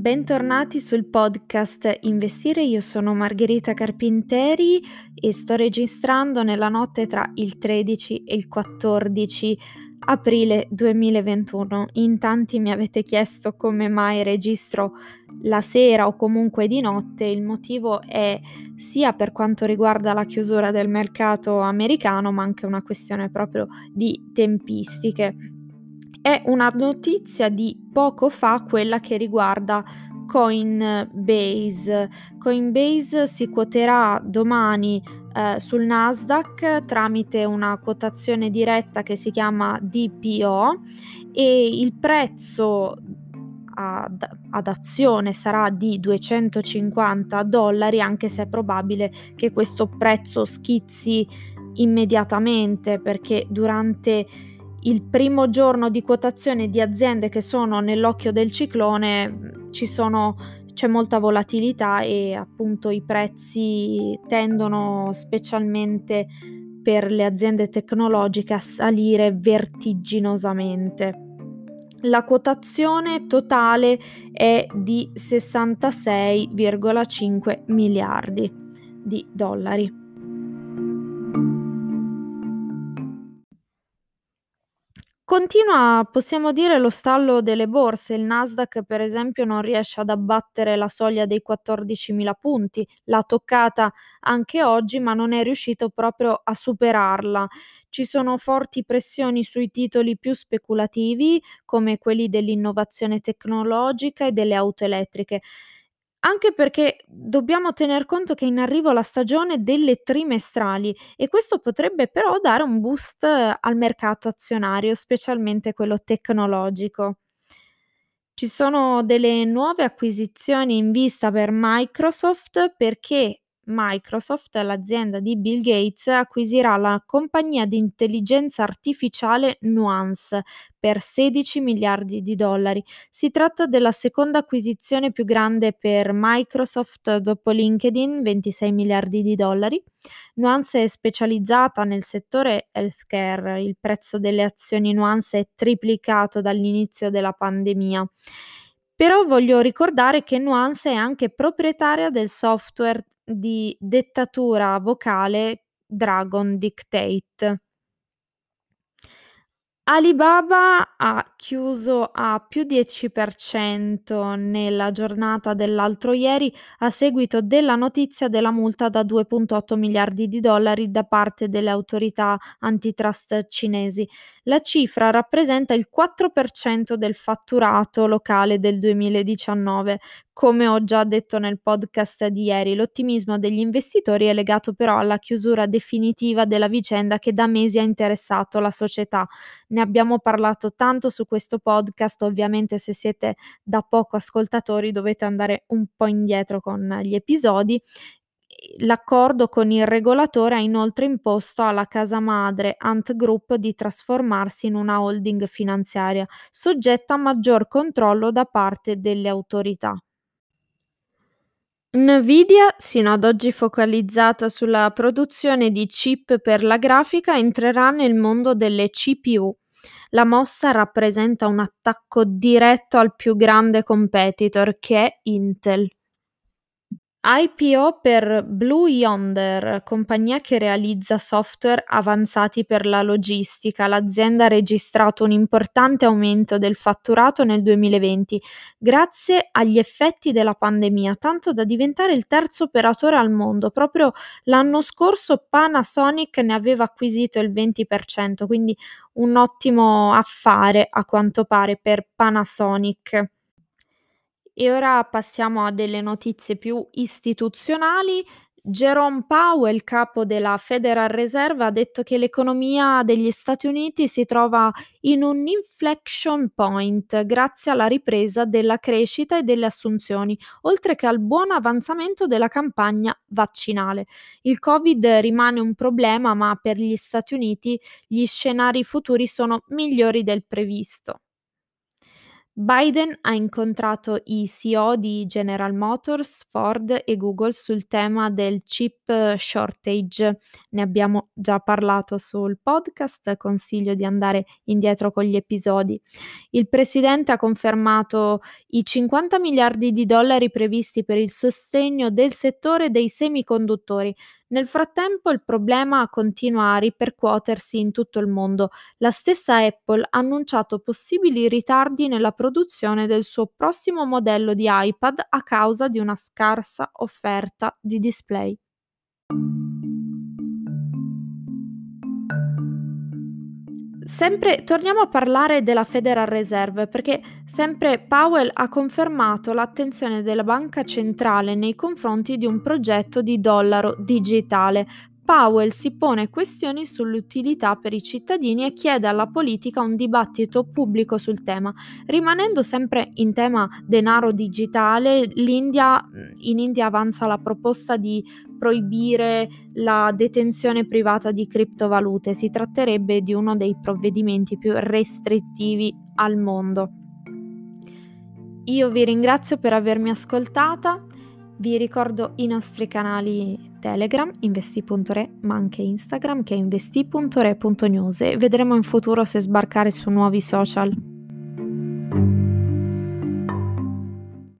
Bentornati sul podcast Investire, io sono Margherita Carpinteri e sto registrando nella notte tra il 13 e il 14 aprile 2021. In tanti mi avete chiesto come mai registro la sera o comunque di notte, il motivo è sia per quanto riguarda la chiusura del mercato americano, ma anche una questione proprio di tempistiche è una notizia di poco fa quella che riguarda Coinbase. Coinbase si quoterà domani eh, sul Nasdaq tramite una quotazione diretta che si chiama DPO e il prezzo ad, ad, azione sarà di 250 dollari anche se è probabile che questo prezzo schizzi immediatamente perché durante il primo giorno di quotazione di aziende che sono nell'occhio del ciclone ci sono, c'è molta volatilità e appunto i prezzi tendono specialmente per le aziende tecnologiche a salire vertiginosamente. La quotazione totale è di 66,5 miliardi di dollari. Continua, possiamo dire, lo stallo delle borse. Il Nasdaq, per esempio, non riesce ad abbattere la soglia dei 14.000 punti. L'ha toccata anche oggi, ma non è riuscito proprio a superarla. Ci sono forti pressioni sui titoli più speculativi, come quelli dell'innovazione tecnologica e delle auto elettriche. Anche perché dobbiamo tener conto che è in arrivo la stagione delle trimestrali e questo potrebbe però dare un boost al mercato azionario, specialmente quello tecnologico. Ci sono delle nuove acquisizioni in vista per Microsoft perché Microsoft, l'azienda di Bill Gates, acquisirà la compagnia di intelligenza artificiale Nuance per 16 miliardi di dollari. Si tratta della seconda acquisizione più grande per Microsoft dopo LinkedIn, 26 miliardi di dollari. Nuance è specializzata nel settore healthcare, il prezzo delle azioni Nuance è triplicato dall'inizio della pandemia. Però voglio ricordare che Nuance è anche proprietaria del software di dettatura vocale Dragon Dictate. Alibaba ha chiuso a più 10% nella giornata dell'altro ieri a seguito della notizia della multa da 2.8 miliardi di dollari da parte delle autorità antitrust cinesi. La cifra rappresenta il 4% del fatturato locale del 2019. Come ho già detto nel podcast di ieri, l'ottimismo degli investitori è legato però alla chiusura definitiva della vicenda che da mesi ha interessato la società. Ne abbiamo parlato tanto su questo podcast, ovviamente se siete da poco ascoltatori dovete andare un po' indietro con gli episodi L'accordo con il regolatore ha inoltre imposto alla casa madre Ant Group di trasformarsi in una holding finanziaria, soggetta a maggior controllo da parte delle autorità. Nvidia, sino ad oggi focalizzata sulla produzione di chip per la grafica, entrerà nel mondo delle CPU. La mossa rappresenta un attacco diretto al più grande competitor che è Intel. IPO per Blue Yonder, compagnia che realizza software avanzati per la logistica. L'azienda ha registrato un importante aumento del fatturato nel 2020 grazie agli effetti della pandemia, tanto da diventare il terzo operatore al mondo. Proprio l'anno scorso Panasonic ne aveva acquisito il 20%, quindi un ottimo affare a quanto pare per Panasonic. E ora passiamo a delle notizie più istituzionali. Jerome Powell, capo della Federal Reserve, ha detto che l'economia degli Stati Uniti si trova in un inflection point grazie alla ripresa della crescita e delle assunzioni, oltre che al buon avanzamento della campagna vaccinale. Il Covid rimane un problema, ma per gli Stati Uniti gli scenari futuri sono migliori del previsto. Biden ha incontrato i CEO di General Motors, Ford e Google sul tema del chip shortage. Ne abbiamo già parlato sul podcast, consiglio di andare indietro con gli episodi. Il presidente ha confermato i 50 miliardi di dollari previsti per il sostegno del settore dei semiconduttori, nel frattempo il problema continua a ripercuotersi in tutto il mondo. La stessa Apple ha annunciato possibili ritardi nella produzione del suo prossimo modello di iPad a causa di una scarsa offerta di display. Sempre torniamo a parlare della Federal Reserve perché sempre Powell ha confermato l'attenzione della banca centrale nei confronti di un progetto di dollaro digitale. Powell si pone questioni sull'utilità per i cittadini e chiede alla politica un dibattito pubblico sul tema. Rimanendo sempre in tema denaro digitale, l'India, in India avanza la proposta di proibire la detenzione privata di criptovalute. Si tratterebbe di uno dei provvedimenti più restrittivi al mondo. Io vi ringrazio per avermi ascoltata, vi ricordo i nostri canali Telegram, investi.re, ma anche Instagram che è investi.re.news vedremo in futuro se sbarcare su nuovi social.